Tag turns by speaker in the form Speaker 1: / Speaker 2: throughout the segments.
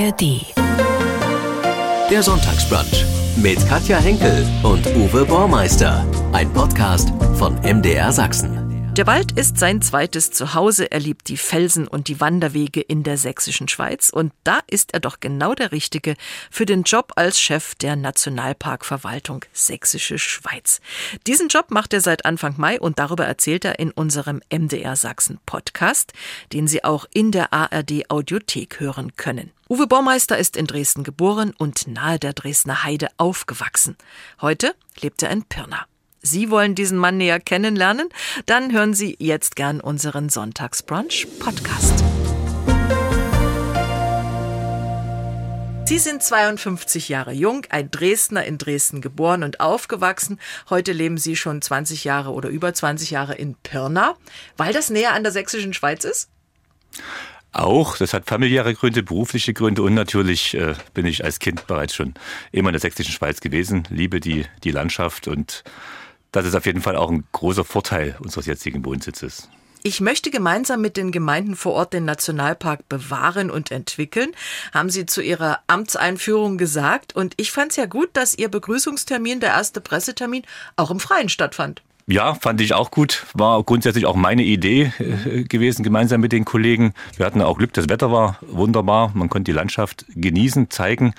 Speaker 1: ARD.
Speaker 2: Der Sonntagsbrunch mit Katja Henkel und Uwe Bormeister. Ein Podcast von MDR Sachsen.
Speaker 3: Der Wald ist sein zweites Zuhause. Er liebt die Felsen und die Wanderwege in der sächsischen Schweiz. Und da ist er doch genau der Richtige für den Job als Chef der Nationalparkverwaltung Sächsische Schweiz. Diesen Job macht er seit Anfang Mai und darüber erzählt er in unserem MDR Sachsen Podcast, den Sie auch in der ARD Audiothek hören können. Uwe Baumeister ist in Dresden geboren und nahe der Dresdner Heide aufgewachsen. Heute lebt er in Pirna. Sie wollen diesen Mann näher kennenlernen? Dann hören Sie jetzt gern unseren Sonntagsbrunch Podcast. Sie sind 52 Jahre jung, ein Dresdner in Dresden geboren und aufgewachsen. Heute leben Sie schon 20 Jahre oder über 20 Jahre in Pirna, weil das näher an der sächsischen Schweiz ist?
Speaker 4: Auch, das hat familiäre Gründe, berufliche Gründe und natürlich äh, bin ich als Kind bereits schon immer in der sächsischen Schweiz gewesen, liebe die, die Landschaft und das ist auf jeden Fall auch ein großer Vorteil unseres jetzigen Wohnsitzes.
Speaker 3: Ich möchte gemeinsam mit den Gemeinden vor Ort den Nationalpark bewahren und entwickeln, haben Sie zu Ihrer Amtseinführung gesagt. Und ich fand es ja gut, dass Ihr Begrüßungstermin, der erste Pressetermin, auch im Freien stattfand.
Speaker 4: Ja, fand ich auch gut. War grundsätzlich auch meine Idee äh, gewesen, gemeinsam mit den Kollegen. Wir hatten auch Glück, das Wetter war wunderbar. Man konnte die Landschaft genießen, zeigen.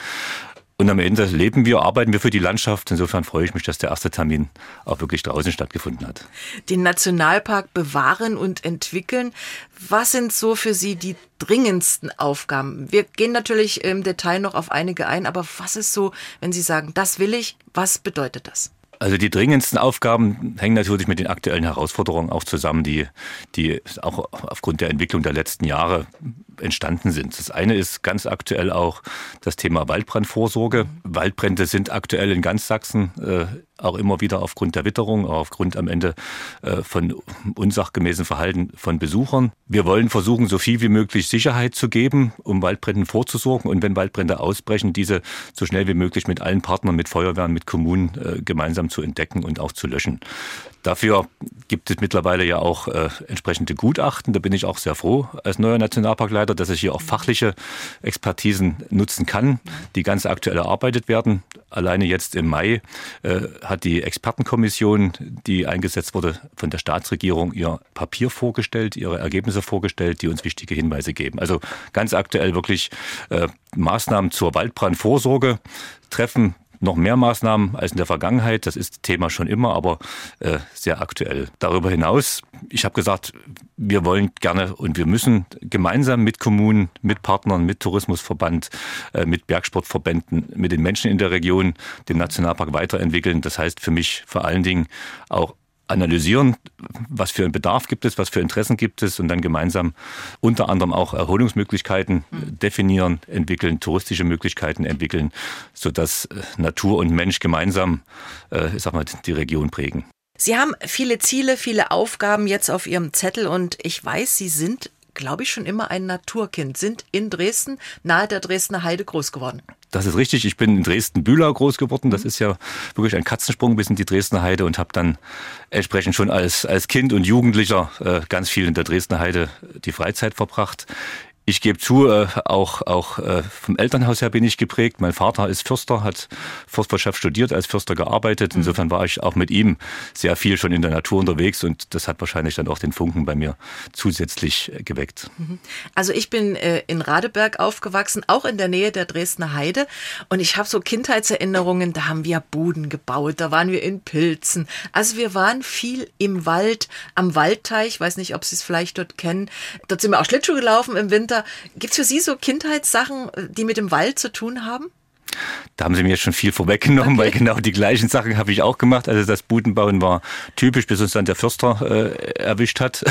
Speaker 4: Und am Ende leben wir, arbeiten wir für die Landschaft. Insofern freue ich mich, dass der erste Termin auch wirklich draußen stattgefunden hat.
Speaker 3: Den Nationalpark bewahren und entwickeln. Was sind so für Sie die dringendsten Aufgaben? Wir gehen natürlich im Detail noch auf einige ein, aber was ist so, wenn Sie sagen, das will ich, was bedeutet das?
Speaker 4: Also die dringendsten Aufgaben hängen natürlich mit den aktuellen Herausforderungen auch zusammen, die, die auch aufgrund der Entwicklung der letzten Jahre entstanden sind. Das eine ist ganz aktuell auch das Thema Waldbrandvorsorge. Waldbrände sind aktuell in ganz Sachsen äh, auch immer wieder aufgrund der Witterung, aufgrund am Ende äh, von unsachgemäßen Verhalten von Besuchern. Wir wollen versuchen, so viel wie möglich Sicherheit zu geben, um Waldbränden vorzusorgen und wenn Waldbrände ausbrechen, diese so schnell wie möglich mit allen Partnern, mit Feuerwehren, mit Kommunen äh, gemeinsam zu entdecken und auch zu löschen. Dafür gibt es mittlerweile ja auch äh, entsprechende Gutachten. Da bin ich auch sehr froh als neuer Nationalparkleiter, dass ich hier auch fachliche Expertisen nutzen kann, die ganz aktuell erarbeitet werden. Alleine jetzt im Mai äh, hat die Expertenkommission, die eingesetzt wurde von der Staatsregierung, ihr Papier vorgestellt, ihre Ergebnisse vorgestellt, die uns wichtige Hinweise geben. Also ganz aktuell wirklich äh, Maßnahmen zur Waldbrandvorsorge treffen noch mehr Maßnahmen als in der Vergangenheit. Das ist Thema schon immer, aber äh, sehr aktuell. Darüber hinaus, ich habe gesagt, wir wollen gerne und wir müssen gemeinsam mit Kommunen, mit Partnern, mit Tourismusverband, äh, mit Bergsportverbänden, mit den Menschen in der Region den Nationalpark weiterentwickeln. Das heißt für mich vor allen Dingen auch analysieren, was für einen Bedarf gibt es, was für Interessen gibt es und dann gemeinsam unter anderem auch Erholungsmöglichkeiten mhm. definieren, entwickeln, touristische Möglichkeiten entwickeln, sodass äh, Natur und Mensch gemeinsam, äh, ich sag mal, die Region prägen.
Speaker 3: Sie haben viele Ziele, viele Aufgaben jetzt auf Ihrem Zettel und ich weiß, Sie sind glaube ich, schon immer ein Naturkind, sind in Dresden, nahe der Dresdner Heide groß geworden.
Speaker 4: Das ist richtig. Ich bin in Dresden-Bühlau groß geworden. Das ist ja wirklich ein Katzensprung bis in die Dresdner Heide und habe dann entsprechend schon als, als Kind und Jugendlicher äh, ganz viel in der Dresdner Heide die Freizeit verbracht. Ich gebe zu, äh, auch, auch äh, vom Elternhaus her bin ich geprägt. Mein Vater ist Fürster, hat Forstwirtschaft studiert, als Fürster gearbeitet. Mhm. Insofern war ich auch mit ihm sehr viel schon in der Natur unterwegs und das hat wahrscheinlich dann auch den Funken bei mir zusätzlich äh, geweckt.
Speaker 3: Mhm. Also ich bin äh, in Radeberg aufgewachsen, auch in der Nähe der Dresdner Heide und ich habe so Kindheitserinnerungen, da haben wir Buden gebaut, da waren wir in Pilzen. Also wir waren viel im Wald, am Waldteich, weiß nicht, ob Sie es vielleicht dort kennen. Dort sind wir auch Schlittschuh gelaufen im Winter Winter. Gibt es für Sie so Kindheitssachen, die mit dem Wald zu tun haben?
Speaker 4: Da haben Sie mir jetzt schon viel vorweggenommen, okay. weil genau die gleichen Sachen habe ich auch gemacht. Also das Budenbauen war typisch, bis uns dann der Förster äh, erwischt hat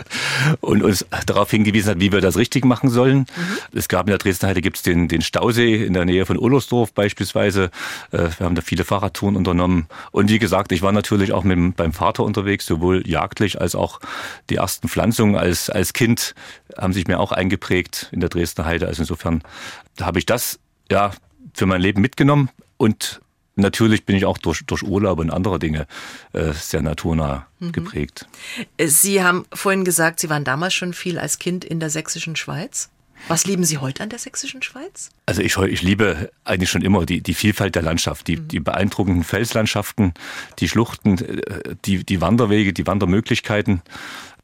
Speaker 4: und uns darauf hingewiesen hat, wie wir das richtig machen sollen. Mhm. Es gab in der Dresdner Heide gibt's den, den Stausee in der Nähe von Ullersdorf beispielsweise. Äh, wir haben da viele Fahrradtouren unternommen. Und wie gesagt, ich war natürlich auch mit, beim Vater unterwegs, sowohl jagdlich als auch die ersten Pflanzungen als, als Kind haben sich mir auch eingeprägt in der Dresdner Heide. Also insofern habe ich das ja für mein Leben mitgenommen und Natürlich bin ich auch durch, durch Urlaub und andere Dinge äh, sehr naturnah mhm. geprägt.
Speaker 3: Sie haben vorhin gesagt, Sie waren damals schon viel als Kind in der sächsischen Schweiz? Was lieben Sie heute an der sächsischen Schweiz?
Speaker 4: Also ich, ich liebe eigentlich schon immer die, die Vielfalt der Landschaft, die, die beeindruckenden Felslandschaften, die Schluchten, äh, die, die Wanderwege, die Wandermöglichkeiten.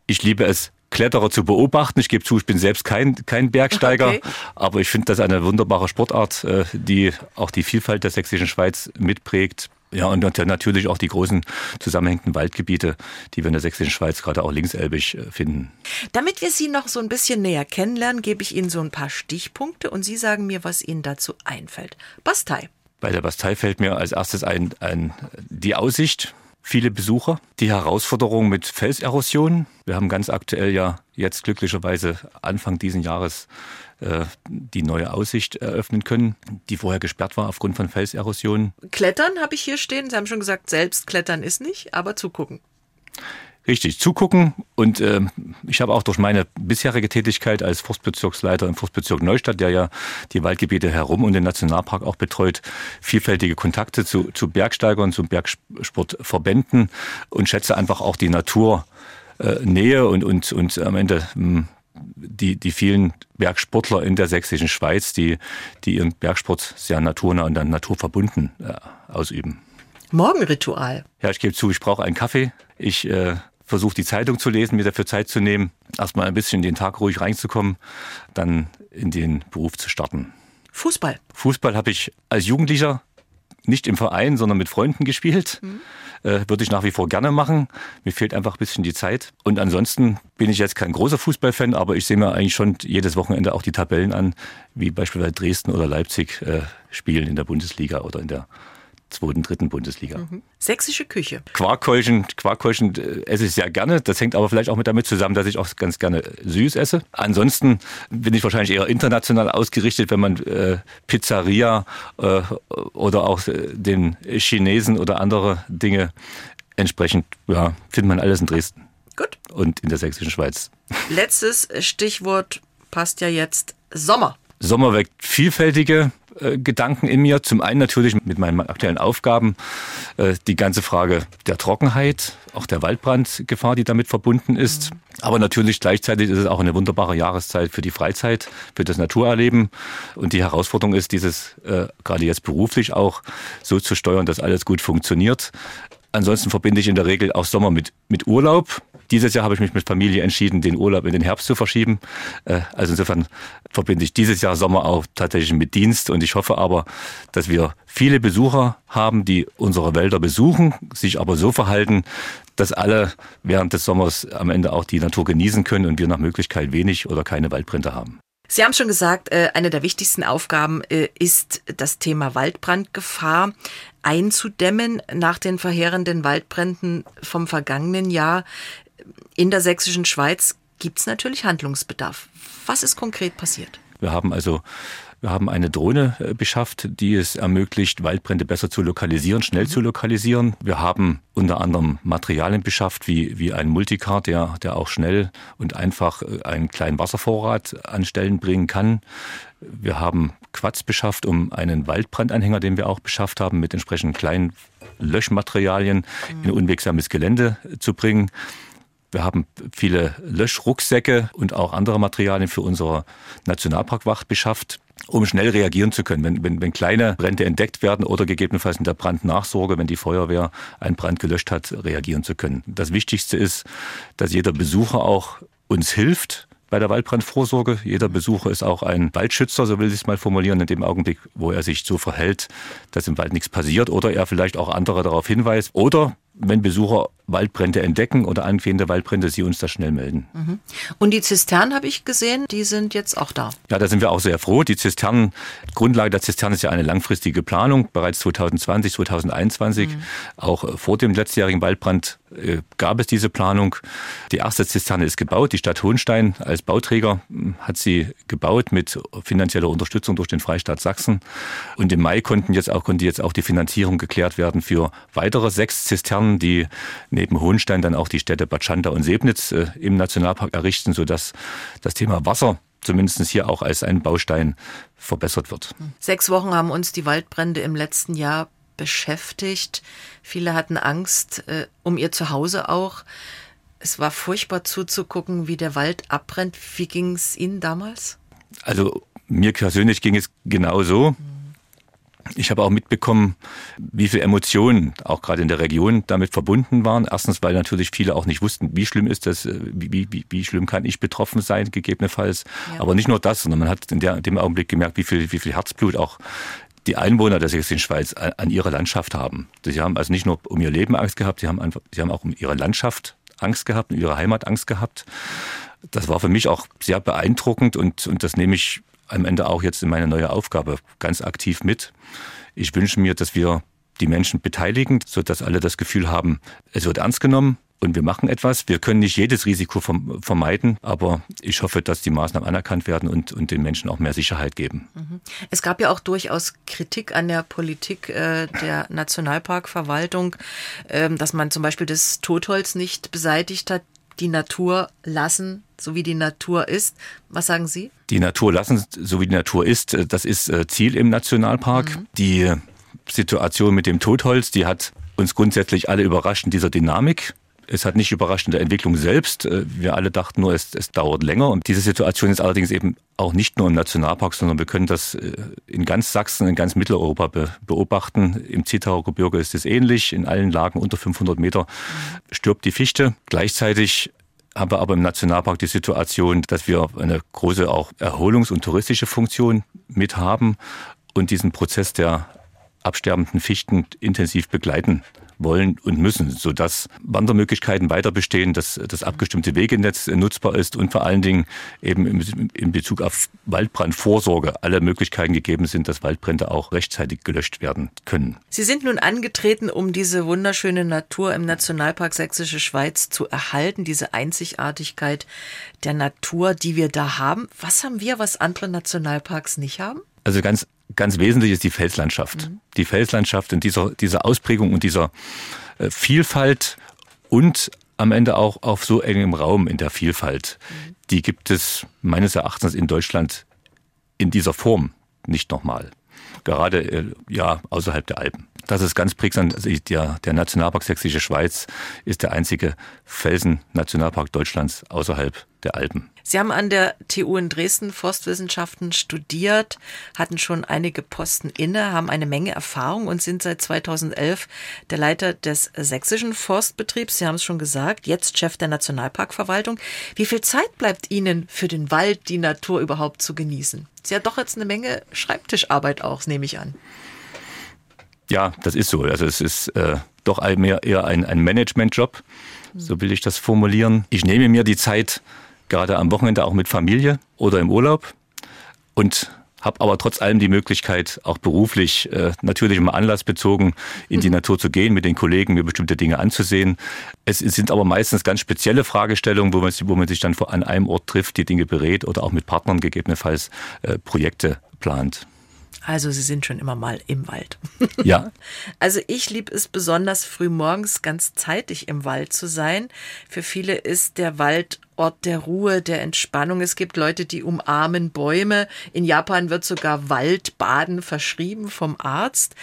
Speaker 4: Ich liebe es, Kletterer zu beobachten. Ich gebe zu, ich bin selbst kein, kein Bergsteiger, okay. aber ich finde das eine wunderbare Sportart, äh, die auch die Vielfalt der sächsischen Schweiz mitprägt. Ja, und natürlich auch die großen zusammenhängenden Waldgebiete, die wir in der sächsischen Schweiz gerade auch linkselbig äh, finden.
Speaker 3: Damit wir Sie noch so ein bisschen näher kennenlernen, gebe ich Ihnen so ein paar Stichpunkte und Sie sagen mir, was Ihnen dazu einfällt. Bastei.
Speaker 4: Bei der Bastei fällt mir als erstes ein, ein die Aussicht viele Besucher. Die Herausforderung mit Felserosion. Wir haben ganz aktuell ja jetzt glücklicherweise Anfang diesen Jahres äh, die neue Aussicht eröffnen können, die vorher gesperrt war aufgrund von Felserosion.
Speaker 3: Klettern habe ich hier stehen. Sie haben schon gesagt, selbst klettern ist nicht, aber zugucken.
Speaker 4: Richtig, zugucken. Und äh, ich habe auch durch meine bisherige Tätigkeit als Forstbezirksleiter im Forstbezirk Neustadt, der ja die Waldgebiete herum und den Nationalpark auch betreut, vielfältige Kontakte zu, zu Bergsteigern, zu Bergsportverbänden und schätze einfach auch die Naturnähe äh, und, und, und am Ende mh, hm, die, die vielen Bergsportler in der sächsischen Schweiz, die, die ihren Bergsport sehr naturnah und dann naturverbunden äh, ausüben.
Speaker 3: Morgenritual.
Speaker 4: Ja, ich gebe zu, ich brauche einen Kaffee. Ich äh, versuche die Zeitung zu lesen, mir dafür Zeit zu nehmen, erstmal ein bisschen in den Tag ruhig reinzukommen, dann in den Beruf zu starten.
Speaker 3: Fußball.
Speaker 4: Fußball habe ich als Jugendlicher nicht im Verein, sondern mit Freunden gespielt. Mhm. Äh, würde ich nach wie vor gerne machen. Mir fehlt einfach ein bisschen die Zeit. Und ansonsten bin ich jetzt kein großer Fußballfan, aber ich sehe mir eigentlich schon jedes Wochenende auch die Tabellen an, wie beispielsweise Dresden oder Leipzig äh, spielen in der Bundesliga oder in der zweiten, dritten Bundesliga. Mhm.
Speaker 3: Sächsische Küche.
Speaker 4: Quarkkeulchen, Quarkkeulchen äh, esse ich sehr gerne. Das hängt aber vielleicht auch mit damit zusammen, dass ich auch ganz gerne süß esse. Ansonsten bin ich wahrscheinlich eher international ausgerichtet, wenn man äh, Pizzeria äh, oder auch äh, den Chinesen oder andere Dinge entsprechend, ja, findet man alles in Dresden.
Speaker 3: Gut.
Speaker 4: Und in der sächsischen Schweiz.
Speaker 3: Letztes Stichwort passt ja jetzt Sommer.
Speaker 4: Sommer weckt vielfältige äh, Gedanken in mir. Zum einen natürlich mit meinen aktuellen Aufgaben äh, die ganze Frage der Trockenheit, auch der Waldbrandgefahr, die damit verbunden ist. Mhm. Aber natürlich gleichzeitig ist es auch eine wunderbare Jahreszeit für die Freizeit, für das Naturerleben. Und die Herausforderung ist, dieses äh, gerade jetzt beruflich auch so zu steuern, dass alles gut funktioniert. Ansonsten verbinde ich in der Regel auch Sommer mit, mit Urlaub. Dieses Jahr habe ich mich mit Familie entschieden, den Urlaub in den Herbst zu verschieben. Äh, also insofern verbinde ich dieses Jahr Sommer auch tatsächlich mit Dienst und ich hoffe aber, dass wir viele Besucher haben, die unsere Wälder besuchen, sich aber so verhalten, dass alle während des Sommers am Ende auch die Natur genießen können und wir nach Möglichkeit wenig oder keine Waldbrände haben.
Speaker 3: Sie haben schon gesagt, äh, eine der wichtigsten Aufgaben äh, ist das Thema Waldbrandgefahr einzudämmen nach den verheerenden Waldbränden vom vergangenen Jahr in der sächsischen Schweiz gibt es natürlich Handlungsbedarf. Was ist konkret passiert?
Speaker 4: Wir haben also wir haben eine Drohne äh, beschafft, die es ermöglicht, Waldbrände besser zu lokalisieren, schnell mhm. zu lokalisieren. Wir haben unter anderem Materialien beschafft, wie, wie ein Multicar, der, der auch schnell und einfach äh, einen kleinen Wasservorrat an Stellen bringen kann. Wir haben Quatsch beschafft, um einen Waldbrandanhänger, den wir auch beschafft haben, mit entsprechenden kleinen Löschmaterialien mhm. in unwegsames Gelände zu bringen. Wir haben viele Löschrucksäcke und auch andere Materialien für unsere Nationalparkwacht beschafft, um schnell reagieren zu können, wenn, wenn, wenn kleine Brände entdeckt werden oder gegebenenfalls in der Brandnachsorge, wenn die Feuerwehr einen Brand gelöscht hat, reagieren zu können. Das Wichtigste ist, dass jeder Besucher auch uns hilft, bei der Waldbrandvorsorge. Jeder Besucher ist auch ein Waldschützer, so will ich es mal formulieren, in dem Augenblick, wo er sich so verhält, dass im Wald nichts passiert oder er vielleicht auch andere darauf hinweist oder wenn Besucher Waldbrände entdecken oder angehende Waldbrände, sie uns das schnell melden. Mhm.
Speaker 3: Und die Zisternen habe ich gesehen, die sind jetzt auch da.
Speaker 4: Ja, da sind wir auch sehr froh. Die Zisternen, Grundlage der Zisternen ist ja eine langfristige Planung. Bereits 2020, 2021, mhm. auch äh, vor dem letztjährigen Waldbrand äh, gab es diese Planung. Die erste Zisterne ist gebaut. Die Stadt Hohenstein als Bauträger hm, hat sie gebaut mit finanzieller Unterstützung durch den Freistaat Sachsen. Und im Mai konnten jetzt auch, konnte jetzt auch die Finanzierung geklärt werden für weitere sechs Zisternen, die neben Hohenstein dann auch die Städte Bad Schandau und Sebnitz äh, im Nationalpark errichten, sodass das Thema Wasser zumindest hier auch als ein Baustein verbessert wird.
Speaker 3: Sechs Wochen haben uns die Waldbrände im letzten Jahr beschäftigt. Viele hatten Angst äh, um ihr Zuhause auch. Es war furchtbar zuzugucken, wie der Wald abbrennt. Wie ging es Ihnen damals?
Speaker 4: Also mir persönlich ging es genauso. Ich habe auch mitbekommen, wie viele Emotionen auch gerade in der Region damit verbunden waren. Erstens, weil natürlich viele auch nicht wussten, wie schlimm ist das, wie, wie, wie schlimm kann ich betroffen sein, gegebenenfalls. Ja. Aber nicht nur das, sondern man hat in, der, in dem Augenblick gemerkt, wie viel, wie viel Herzblut auch die Einwohner der Sächsischen Schweiz an ihrer Landschaft haben. Sie haben also nicht nur um ihr Leben Angst gehabt, sie haben, einfach, sie haben auch um ihre Landschaft Angst gehabt, um ihre Heimat Angst gehabt. Das war für mich auch sehr beeindruckend und, und das nehme ich am Ende auch jetzt in meine neue Aufgabe ganz aktiv mit. Ich wünsche mir, dass wir die Menschen beteiligen, sodass alle das Gefühl haben, es wird ernst genommen und wir machen etwas. Wir können nicht jedes Risiko vermeiden, aber ich hoffe, dass die Maßnahmen anerkannt werden und, und den Menschen auch mehr Sicherheit geben. Mhm.
Speaker 3: Es gab ja auch durchaus Kritik an der Politik äh, der Nationalparkverwaltung, äh, dass man zum Beispiel das Totholz nicht beseitigt hat die Natur lassen, so wie die Natur ist. Was sagen Sie?
Speaker 4: Die Natur lassen, so wie die Natur ist, äh, das ist äh, Ziel im Nationalpark. Mhm. Die Situation mit dem Totholz, die hat uns grundsätzlich alle überrascht in dieser Dynamik. Es hat nicht überrascht in der Entwicklung selbst. Äh, wir alle dachten nur, es, es dauert länger. Und diese Situation ist allerdings eben auch nicht nur im Nationalpark, sondern wir können das in ganz Sachsen, in ganz Mitteleuropa beobachten. Im Zittauer Gebirge ist es ähnlich. In allen Lagen unter 500 Meter stirbt die Fichte. Gleichzeitig haben wir aber im Nationalpark die Situation, dass wir eine große auch Erholungs- und touristische Funktion mit haben und diesen Prozess der absterbenden Fichten intensiv begleiten wollen und müssen, sodass Wandermöglichkeiten weiter bestehen, dass das abgestimmte Wegenetz nutzbar ist und vor allen Dingen eben in Bezug auf Waldbrandvorsorge alle Möglichkeiten gegeben sind, dass Waldbrände auch rechtzeitig gelöscht werden können.
Speaker 3: Sie sind nun angetreten, um diese wunderschöne Natur im Nationalpark Sächsische Schweiz zu erhalten, diese Einzigartigkeit der Natur, die wir da haben. Was haben wir, was andere Nationalparks nicht haben?
Speaker 4: Also ganz ganz wesentlich ist die Felslandschaft. Mhm. Die Felslandschaft in dieser, dieser Ausprägung und dieser äh, Vielfalt und am Ende auch auf so engem Raum in der Vielfalt. Mhm. Die gibt es meines Erachtens in Deutschland in dieser Form nicht nochmal. Gerade äh, ja außerhalb der Alpen. Das ist ganz prägsam. Also der, der Nationalpark Sächsische Schweiz ist der einzige Felsen-Nationalpark Deutschlands außerhalb der Alpen.
Speaker 3: Sie haben an der TU in Dresden Forstwissenschaften studiert, hatten schon einige Posten inne, haben eine Menge Erfahrung und sind seit 2011 der Leiter des sächsischen Forstbetriebs. Sie haben es schon gesagt, jetzt Chef der Nationalparkverwaltung. Wie viel Zeit bleibt Ihnen für den Wald, die Natur überhaupt zu genießen? Sie hat doch jetzt eine Menge Schreibtischarbeit auch, nehme ich an.
Speaker 4: Ja, das ist so. Also es ist äh, doch mehr eher ein, ein Managementjob, so will ich das formulieren. Ich nehme mir die Zeit, gerade am Wochenende auch mit Familie oder im Urlaub und habe aber trotz allem die Möglichkeit, auch beruflich, äh, natürlich immer anlassbezogen in die mhm. Natur zu gehen, mit den Kollegen mir bestimmte Dinge anzusehen. Es sind aber meistens ganz spezielle Fragestellungen, wo man, wo man sich dann an einem Ort trifft, die Dinge berät oder auch mit Partnern gegebenenfalls äh, Projekte plant.
Speaker 3: Also Sie sind schon immer mal im Wald.
Speaker 4: Ja.
Speaker 3: Also ich liebe es besonders früh morgens ganz zeitig im Wald zu sein. Für viele ist der Wald Ort der Ruhe, der Entspannung. Es gibt Leute, die umarmen Bäume. In Japan wird sogar Waldbaden verschrieben vom Arzt.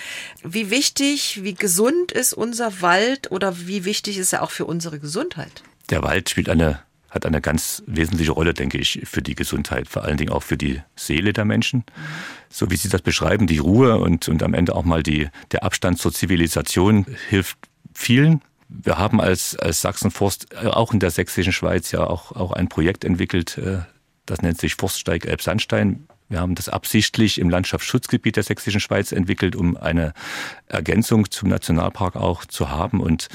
Speaker 3: Wie wichtig, wie gesund ist unser Wald oder wie wichtig ist er auch für unsere Gesundheit?
Speaker 4: Der Wald spielt eine hat eine ganz wesentliche Rolle, denke ich, für die Gesundheit, vor allen Dingen auch für die Seele der Menschen. So wie Sie das beschreiben, die Ruhe und, und am Ende auch mal die, der Abstand zur Zivilisation hilft vielen. Wir haben als, als Sachsenforst äh, auch in der sächsischen Schweiz ja auch, auch ein Projekt entwickelt, äh, das nennt sich Forststeig Elbsandstein. Wir haben das absichtlich im Landschaftsschutzgebiet der Sächsischen Schweiz entwickelt, um eine Ergänzung zum Nationalpark auch zu haben. Und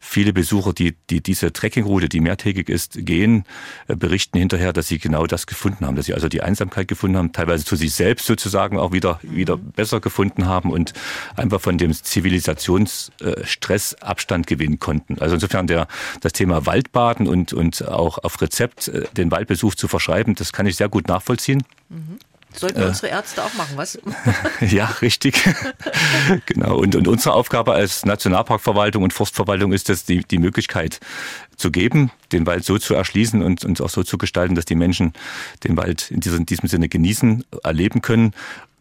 Speaker 4: viele Besucher, die, die diese Trekkingroute, die mehrtägig ist, gehen, äh, berichten hinterher, dass sie genau das gefunden haben, dass sie also die Einsamkeit gefunden haben, teilweise zu sich selbst sozusagen auch wieder, wieder besser gefunden haben und einfach von dem Zivilisationsstress Abstand gewinnen konnten. Also insofern der, das Thema Waldbaden und, und auch auf Rezept äh, den Waldbesuch zu verschreiben, das kann ich sehr gut nachvollziehen.
Speaker 3: Mhm. Sollten äh, unsere Ärzte auch machen, was?
Speaker 4: ja, richtig. genau. Und, und unsere Aufgabe als Nationalparkverwaltung und Forstverwaltung ist es, die, die Möglichkeit zu geben, den Wald so zu erschließen und, und auch so zu gestalten, dass die Menschen den Wald in diesem, in diesem Sinne genießen, erleben können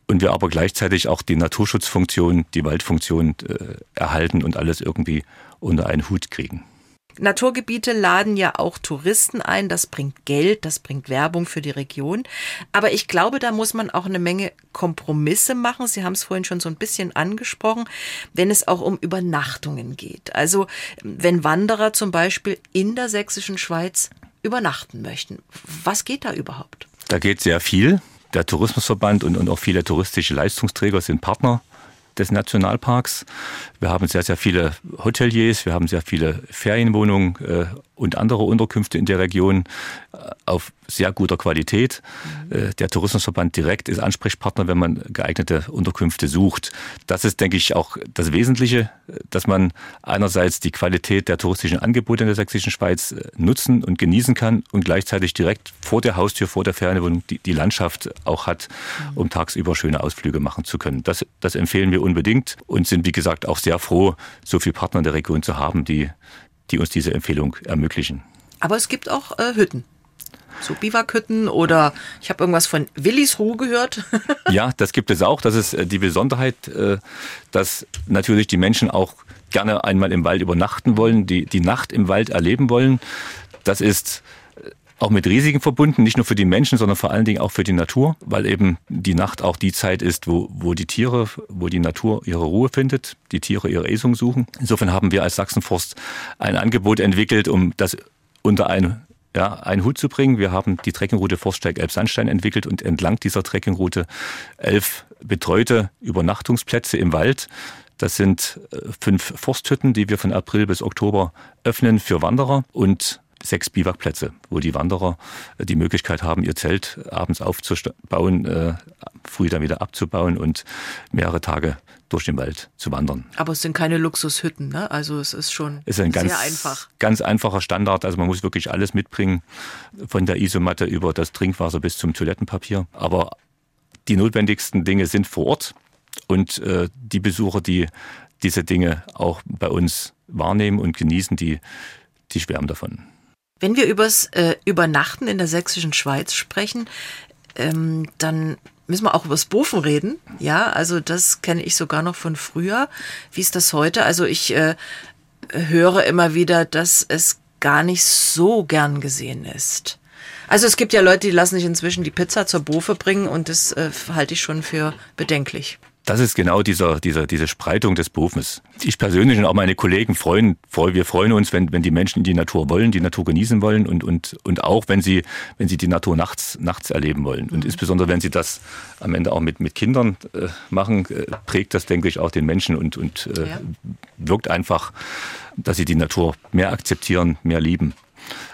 Speaker 4: und wir aber gleichzeitig auch die Naturschutzfunktion, die Waldfunktion äh, erhalten und alles irgendwie unter einen Hut kriegen.
Speaker 3: Naturgebiete laden ja auch Touristen ein, das bringt Geld, das bringt Werbung für die Region. Aber ich glaube, da muss man auch eine Menge Kompromisse machen. Sie haben es vorhin schon so ein bisschen angesprochen, wenn es auch um Übernachtungen geht. Also wenn Wanderer zum Beispiel in der sächsischen Schweiz übernachten möchten. Was geht da überhaupt?
Speaker 4: Da geht sehr viel. Der Tourismusverband und, und auch viele touristische Leistungsträger sind Partner des Nationalparks. Wir haben sehr, sehr viele Hoteliers, wir haben sehr viele Ferienwohnungen äh, und andere Unterkünfte in der Region äh, auf sehr guter Qualität. Mhm. Der Tourismusverband direkt ist Ansprechpartner, wenn man geeignete Unterkünfte sucht. Das ist, denke ich, auch das Wesentliche, dass man einerseits die Qualität der touristischen Angebote in der sächsischen Schweiz nutzen und genießen kann und gleichzeitig direkt vor der Haustür, vor der Ferienwohnung die, die Landschaft auch hat, mhm. um tagsüber schöne Ausflüge machen zu können. Das, das empfehlen wir unbedingt und sind, wie gesagt, auch sehr froh, so viele Partner in der Region zu haben, die die uns diese Empfehlung ermöglichen.
Speaker 3: Aber es gibt auch äh, Hütten. So Biwakhütten oder ich habe irgendwas von Willis Ruhe gehört.
Speaker 4: ja, das gibt es auch. Das ist äh, die Besonderheit, äh, dass natürlich die Menschen auch gerne einmal im Wald übernachten wollen, die die Nacht im Wald erleben wollen. Das ist auch mit Risiken verbunden, nicht nur für die Menschen, sondern vor allen Dingen auch für die Natur, weil eben die Nacht auch die Zeit ist, wo, wo die Tiere, wo die Natur ihre Ruhe findet, die Tiere ihre Esung suchen. Insofern haben wir als Sachsenforst ein Angebot entwickelt, um das unter ein ja, einen Hut zu bringen. Wir haben die Trekkingroute Forststeig Elbsandstein entwickelt und entlang dieser Trekkingroute elf betreute Übernachtungsplätze im Wald. Das sind äh, fünf Forsthütten, die wir von April bis Oktober öffnen für Wanderer und sechs Biwakplätze, wo die Wanderer äh, die Möglichkeit haben, ihr Zelt abends aufzubauen, äh, früh dann wieder abzubauen und mehrere Tage durch den Wald zu wandern.
Speaker 3: Aber es sind keine Luxushütten, ne? Also es ist schon
Speaker 4: es ist ein ganz,
Speaker 3: sehr einfach.
Speaker 4: Ganz einfacher Standard. Also man muss wirklich alles mitbringen, von der Isomatte über das Trinkwasser bis zum Toilettenpapier. Aber die notwendigsten Dinge sind vor Ort und äh, die Besucher, die diese Dinge auch bei uns wahrnehmen und genießen, die, die schwärmen davon.
Speaker 3: Wenn wir übers äh, Übernachten in der sächsischen Schweiz sprechen, ähm, dann müssen wir auch übers Bofen reden. Ja, also das kenne ich sogar noch von früher. Wie ist das heute? Also ich äh, höre immer wieder, dass es gar nicht so gern gesehen ist. Also es gibt ja Leute, die lassen sich inzwischen die Pizza zur Bofe bringen und das äh, halte ich schon für bedenklich.
Speaker 4: Das ist genau dieser, dieser, diese Spreitung des Bofens. Ich persönlich und auch meine Kollegen freuen, wir freuen uns, wenn, wenn die Menschen die Natur wollen, die Natur genießen wollen und, und, und auch, wenn sie, wenn sie die Natur nachts, nachts erleben wollen. Und mhm. insbesondere, wenn sie das am Ende auch mit, mit Kindern äh, machen, äh, prägt das, denke ich, auch den Menschen und, und äh, ja. wirkt einfach, dass sie die Natur mehr akzeptieren, mehr lieben.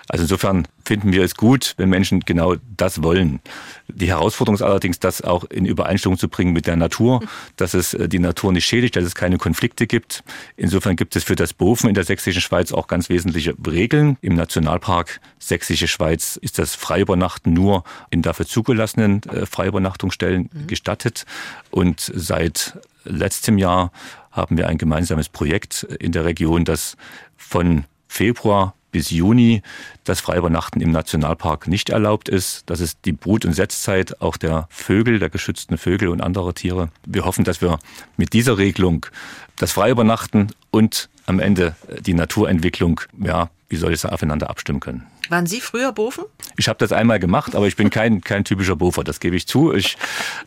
Speaker 4: Also insofern finden wir es gut, wenn Menschen genau das wollen. Die Herausforderung ist allerdings, das auch in Übereinstimmung zu bringen mit der Natur, dass es äh, die Natur nicht schädigt, dass es keine Konflikte gibt. Insofern gibt es für das Bofen in der sächsischen Schweiz auch ganz wesentliche Regeln. Im Nationalpark Sächsische Schweiz ist das Freiübernachten nur in dafür zugelassenen äh, Freiübernachtungsstellen mhm. gestattet. Und seit letztem Jahr haben wir ein gemeinsames Projekt in der Region, das von Februar bis Juni das Freiübernachten im Nationalpark nicht erlaubt ist. Das ist die Brut- und Setzzeit auch der Vögel, der geschützten Vögel und anderer Tiere. Wir hoffen, dass wir mit dieser Regelung das Freiübernachten und am Ende die Naturentwicklung, ja, wie soll ich sagen, aufeinander abstimmen können.
Speaker 3: Waren Sie früher Bofen?
Speaker 4: Ich habe das einmal gemacht, aber ich bin kein, kein typischer Bofer, das gebe ich zu. Ich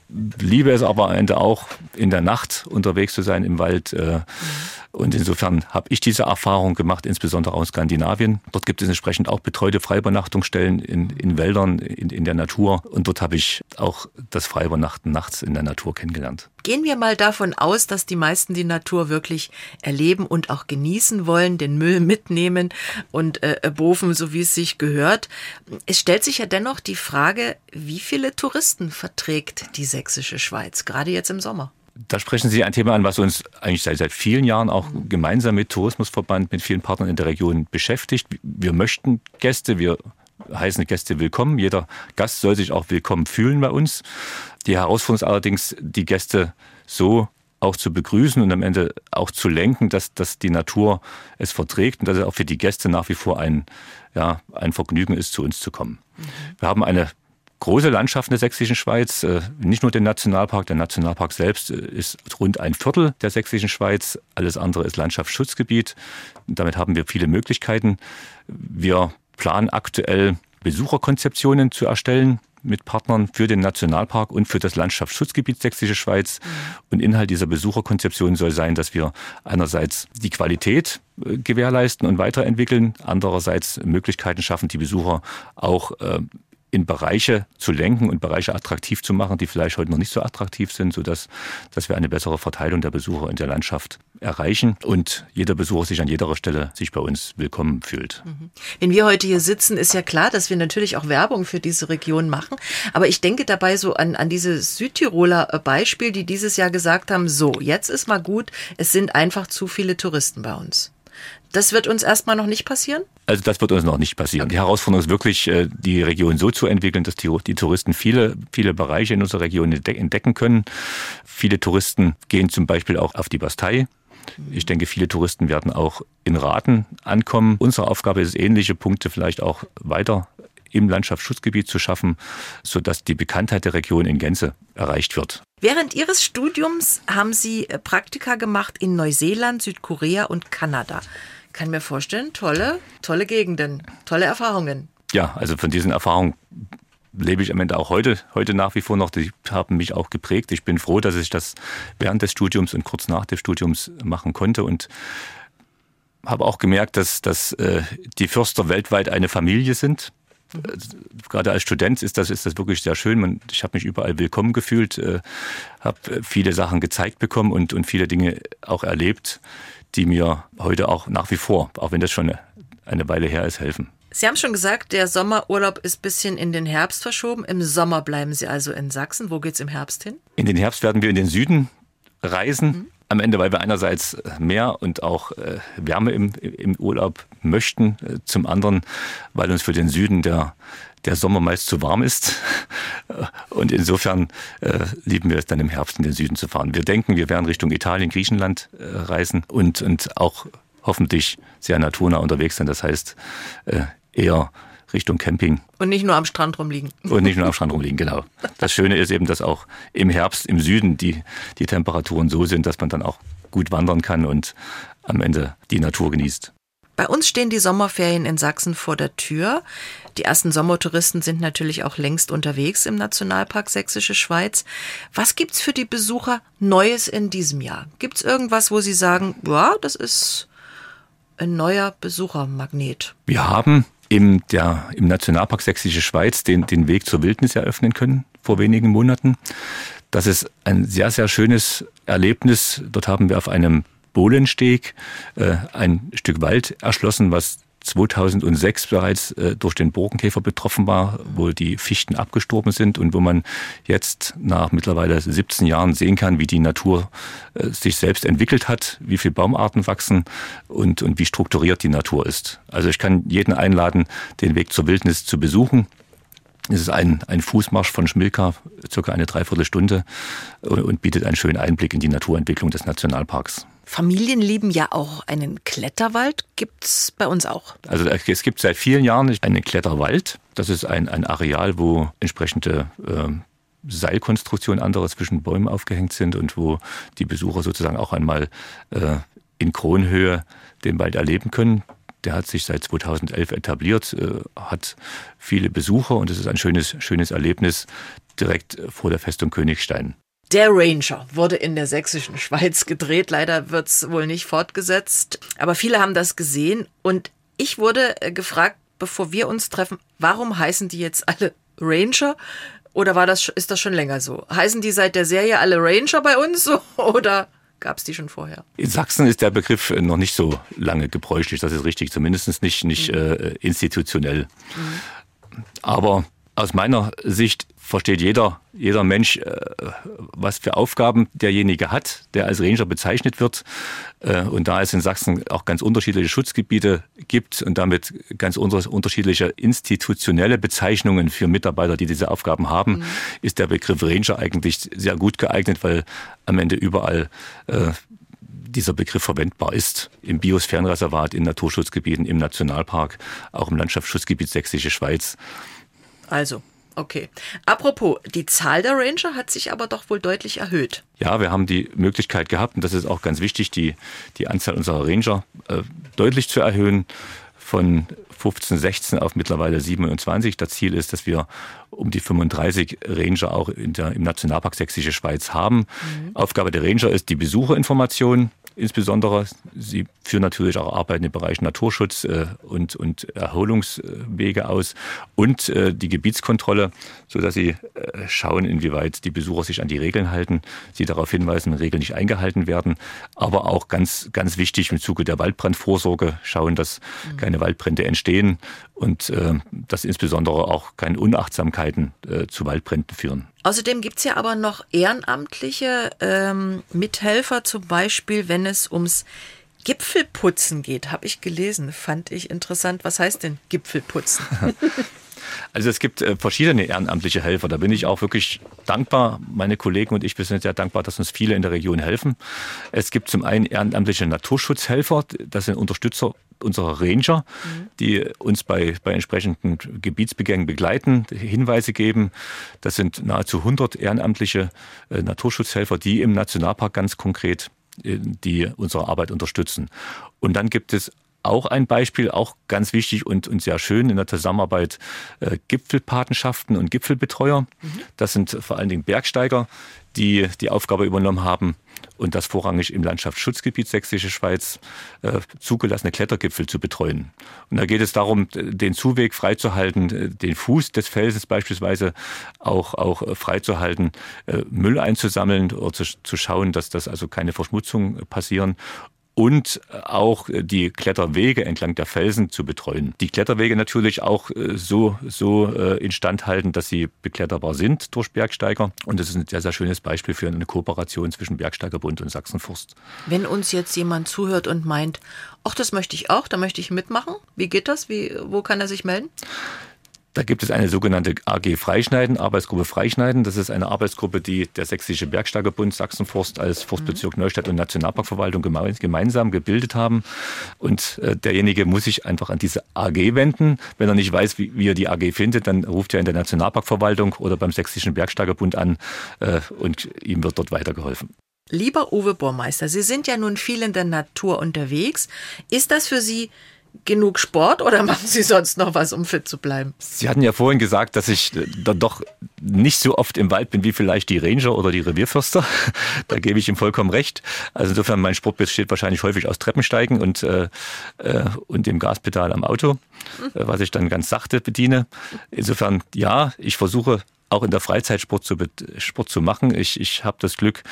Speaker 4: liebe es aber am Ende auch, in der Nacht unterwegs zu sein im Wald. Äh, und insofern habe ich diese Erfahrung gemacht, insbesondere aus Skandinavien. Dort gibt es entsprechend auch betreute Freiübernachtungsstellen in, in Wäldern, in, in der Natur. Und dort habe ich auch das Freiübernachten nachts in der Natur kennengelernt.
Speaker 3: Gehen wir mal davon aus, dass die meisten die Natur wirklich erleben und auch genießen wollen, den Müll mitnehmen und äh, bofen, so wie es sich gehört. Es stellt sich ja dennoch die Frage, wie viele Touristen verträgt die sächsische Schweiz, gerade jetzt im Sommer?
Speaker 4: Da sprechen Sie ein Thema an, was uns eigentlich seit, seit vielen Jahren auch gemeinsam mit Tourismusverband, mit vielen Partnern in der Region beschäftigt. Wir möchten Gäste, wir heißen Gäste willkommen. Jeder Gast soll sich auch willkommen fühlen bei uns. Die Herausforderung ist allerdings, die Gäste so auch zu begrüßen und am Ende auch zu lenken, dass, dass die Natur es verträgt und dass es auch für die Gäste nach wie vor ein, ja, ein Vergnügen ist, zu uns zu kommen. Mhm. Wir haben eine große Landschaft in der sächsischen Schweiz, äh, nicht nur den Nationalpark. Der Nationalpark selbst äh, ist rund ein Viertel der sächsischen Schweiz. Alles andere ist Landschaftsschutzgebiet. Damit haben wir viele Möglichkeiten. Wir planen aktuell Besucherkonzeptionen zu erstellen mit Partnern für den Nationalpark und für das Landschaftsschutzgebiet Sächsische Schweiz. Mhm. Und Inhalt dieser Besucherkonzeption soll sein, dass wir einerseits die Qualität äh, gewährleisten und weiterentwickeln, andererseits Möglichkeiten schaffen, die Besucher auch in Bereiche zu lenken und Bereiche attraktiv zu machen, die vielleicht heute noch nicht so attraktiv sind, sodass dass wir eine bessere Verteilung der Besucher in der Landschaft erreichen und jeder Besucher sich an jeder Stelle sich bei uns willkommen fühlt. Mhm.
Speaker 3: Wenn wir heute hier sitzen, ist ja klar, dass wir natürlich auch Werbung für diese Region machen. Aber ich denke dabei so an, an dieses Südtiroler äh, Beispiel, die dieses Jahr gesagt haben, so, jetzt ist mal gut, es sind einfach zu viele Touristen bei uns. Das wird uns erstmal noch nicht passieren?
Speaker 4: Also das wird uns noch nicht passieren. Die Herausforderung ist wirklich, äh, die Region so zu entwickeln, dass die, Touristen viele, viele Bereiche in unserer Region entdecken können. Viele Touristen gehen zum Beispiel auch auf die Bastei. Ich denke, viele Touristen werden auch in Raten ankommen. Unsere Aufgabe ist ähnliche Punkte vielleicht auch weiter im Landschaftsschutzgebiet zu schaffen, sodass die Bekanntheit der Region in Gänze erreicht wird.
Speaker 3: Während Ihres Studiums haben Sie äh, Praktika gemacht in Neuseeland, Südkorea und Kanada. Kann mir vorstellen, tolle, tolle Gegenden, tolle Erfahrungen.
Speaker 4: Ja, also von diesen Erfahrungen lebe ich am Ende auch heute, heute nach wie vor noch. Die haben mich auch geprägt. Ich bin froh, dass ich das während des Studiums und kurz nach des Studiums machen konnte und habe auch gemerkt, dass, dass äh, die Förster weltweit eine Familie sind. Gerade als Student ist das, ist das wirklich sehr schön. Man, ich habe mich überall willkommen gefühlt, äh, habe viele Sachen gezeigt bekommen und, und viele Dinge auch erlebt, die mir heute auch nach wie vor, auch wenn das schon eine, eine Weile her ist, helfen.
Speaker 3: Sie haben schon gesagt, der Sommerurlaub ist ein bisschen in den Herbst verschoben. Im Sommer bleiben Sie also in Sachsen. Wo geht es im Herbst hin?
Speaker 4: In den Herbst werden wir in den Süden reisen. Mhm am Ende, weil wir einerseits mehr und auch äh, Wärme im, im Urlaub möchten, äh, zum anderen, weil uns für den Süden der, der Sommer meist zu warm ist. Und insofern äh, lieben wir es dann im Herbst in den Süden zu fahren. Wir denken, wir werden Richtung Italien, Griechenland äh, reisen und, und auch hoffentlich sehr naturnah unterwegs sein. Das heißt, äh, eher Richtung Camping.
Speaker 3: Und nicht nur am Strand rumliegen.
Speaker 4: Und nicht nur am Strand rumliegen, genau. Das Schöne ist eben, dass auch im Herbst im Süden die, die Temperaturen so sind, dass man dann auch gut wandern kann und am Ende die Natur genießt.
Speaker 3: Bei uns stehen die Sommerferien in Sachsen vor der Tür. Die ersten Sommertouristen sind natürlich auch längst unterwegs im Nationalpark Sächsische Schweiz. Was gibt's für die Besucher Neues in diesem Jahr? Gibt's irgendwas, wo Sie sagen, ja, das ist ein neuer Besuchermagnet?
Speaker 4: Wir haben im, der, im Nationalpark Sächsische Schweiz den, den Weg zur Wildnis eröffnen können vor wenigen Monaten. Das ist ein sehr, sehr schönes Erlebnis. Dort haben wir auf einem Bohlensteg äh, ein Stück Wald erschlossen, was 2006 bereits äh, durch den Borkenkäfer betroffen war, wo die Fichten abgestorben sind und wo man jetzt nach mittlerweile 17 Jahren sehen kann, wie die Natur äh, sich selbst entwickelt hat, wie viele Baumarten wachsen und, und wie strukturiert die Natur ist. Also ich kann jeden einladen, den Weg zur Wildnis zu besuchen. Es ist ein, ein Fußmarsch von Schmilka, circa eine Dreiviertelstunde und, und bietet einen schönen Einblick in die Naturentwicklung des Nationalparks.
Speaker 3: Familien lieben ja auch einen Kletterwald. Gibt's bei uns auch?
Speaker 4: Also es gibt seit vielen Jahren einen Kletterwald. Das ist ein, ein Areal, wo entsprechende äh, Seilkonstruktionen andere zwischen Bäumen aufgehängt sind und wo die Besucher sozusagen auch einmal äh, in Kronhöhe den Wald erleben können. Der hat sich seit 2011 etabliert, äh, hat viele Besucher und es ist ein schönes, schönes Erlebnis direkt vor der Festung Königstein.
Speaker 3: Der Ranger wurde in der sächsischen Schweiz gedreht. Leider wird es wohl nicht fortgesetzt. Aber viele haben das gesehen. Und ich wurde äh, gefragt, bevor wir uns treffen, warum heißen die jetzt alle Ranger? Oder war das, ist das schon länger so? Heißen die seit der Serie alle Ranger bei uns? Oder gab es die schon vorher?
Speaker 4: In Sachsen ist der Begriff noch nicht so lange gebräuchlich, das ist richtig, zumindest nicht, nicht mhm. äh, institutionell. Mhm. Aber aus meiner Sicht versteht jeder, jeder Mensch, äh, was für Aufgaben derjenige hat, der als Ranger bezeichnet wird. Äh, und da es in Sachsen auch ganz unterschiedliche Schutzgebiete gibt und damit ganz unterschiedliche institutionelle Bezeichnungen für Mitarbeiter, die diese Aufgaben haben, mhm. ist der Begriff Ranger eigentlich sehr gut geeignet, weil am Ende überall äh, dieser Begriff verwendbar ist. Im Biosphärenreservat, in Naturschutzgebieten, im Nationalpark, auch im Landschaftsschutzgebiet Sächsische Schweiz.
Speaker 3: Also Okay. Apropos, die Zahl der Ranger hat sich aber doch wohl deutlich erhöht.
Speaker 4: Ja, wir haben die Möglichkeit gehabt, und das ist auch ganz wichtig, die, die Anzahl unserer Ranger äh, deutlich zu erhöhen von 15, 16 auf mittlerweile 27. Das Ziel ist, dass wir um die 35 Ranger auch der, im Nationalpark Sächsische Schweiz haben. Mhm. Aufgabe der Ranger ist die Besucherinformation, insbesondere. Sie führen natürlich auch Arbeiten im Bereich Naturschutz äh, und, und Erholungswege aus und äh, die Gebietskontrolle, sodass sie äh, schauen, inwieweit die Besucher sich an die Regeln halten, sie darauf hinweisen, Regeln nicht eingehalten werden, aber auch ganz, ganz wichtig im Zuge der Waldbrandvorsorge schauen, dass mhm. Keine Waldbrände entstehen und äh, dass insbesondere auch keine Unachtsamkeiten äh, zu Waldbränden führen.
Speaker 3: Außerdem gibt es ja aber noch ehrenamtliche ähm, Mithelfer, zum Beispiel, wenn es ums Gipfelputzen geht, habe ich gelesen, fand ich interessant. Was heißt denn Gipfelputzen?
Speaker 4: Also es gibt äh, verschiedene ehrenamtliche Helfer. Da bin ich auch wirklich dankbar. Meine Kollegen und ich sind sehr dankbar, dass uns viele in der Region helfen. Es gibt zum einen ehrenamtliche Naturschutzhelfer. Das sind Unterstützer unserer Ranger, die uns bei, bei entsprechenden Gebietsbegängen begleiten, Hinweise geben. Das sind nahezu 100 ehrenamtliche äh, Naturschutzhelfer, die im Nationalpark ganz konkret äh, die unsere Arbeit unterstützen. Und dann gibt es auch ein Beispiel, auch ganz wichtig und, und sehr schön in der Zusammenarbeit äh, Gipfelpatenschaften und Gipfelbetreuer. Mhm. Das sind vor allen Dingen Bergsteiger, die die Aufgabe übernommen haben und das vorrangig im Landschaftsschutzgebiet Sächsische Schweiz äh, zugelassene Klettergipfel zu betreuen. Und da geht es darum, den Zuweg freizuhalten, den Fuß des Felsens beispielsweise auch, auch freizuhalten, äh, Müll einzusammeln oder zu, zu schauen, dass das also keine Verschmutzung passieren und auch die Kletterwege entlang der Felsen zu betreuen. Die Kletterwege natürlich auch äh, so, so äh, instand halten, dass sie bekletterbar sind durch Bergsteiger. Und das ist ein sehr, sehr schönes Beispiel für eine Kooperation zwischen Bergsteigerbund und Sachsenforst.
Speaker 3: Wenn uns jetzt jemand zuhört und meint, ach, das möchte ich auch, da möchte ich mitmachen, wie geht das? Wie, wo kann er sich melden?
Speaker 4: Da gibt es eine sogenannte AG Freischneiden, Arbeitsgruppe Freischneiden. Das ist eine Arbeitsgruppe, die der Sächsische Bergsteigerbund, Sachsenforst als Forstbezirk mhm. Neustadt und Nationalparkverwaltung gemeinsam gebildet haben. Und äh, derjenige muss sich einfach an diese AG wenden. Wenn er nicht weiß, wie, wie er die AG findet, dann ruft er in der Nationalparkverwaltung oder beim Sächsischen Bergsteigerbund an äh, und ihm wird dort weitergeholfen.
Speaker 3: Lieber Uwe Bohrmeister, Sie sind ja nun viel in der Natur unterwegs. Ist das für Sie genug Sport oder machen Sie sonst noch was, um fit zu bleiben?
Speaker 4: Sie hatten ja vorhin gesagt, dass ich äh, dann doch nicht so oft im Wald bin wie vielleicht die Ranger oder die Revierförster. da gebe ich ihm vollkommen recht. Also insofern, mein Sport besteht wahrscheinlich häufig aus Treppensteigen und, äh, äh, und dem Gaspedal am Auto, äh, was ich dann ganz sachte bediene. Insofern, ja, ich versuche auch in der Freizeit Sport zu, Sport zu machen. Ich, ich habe das Glück,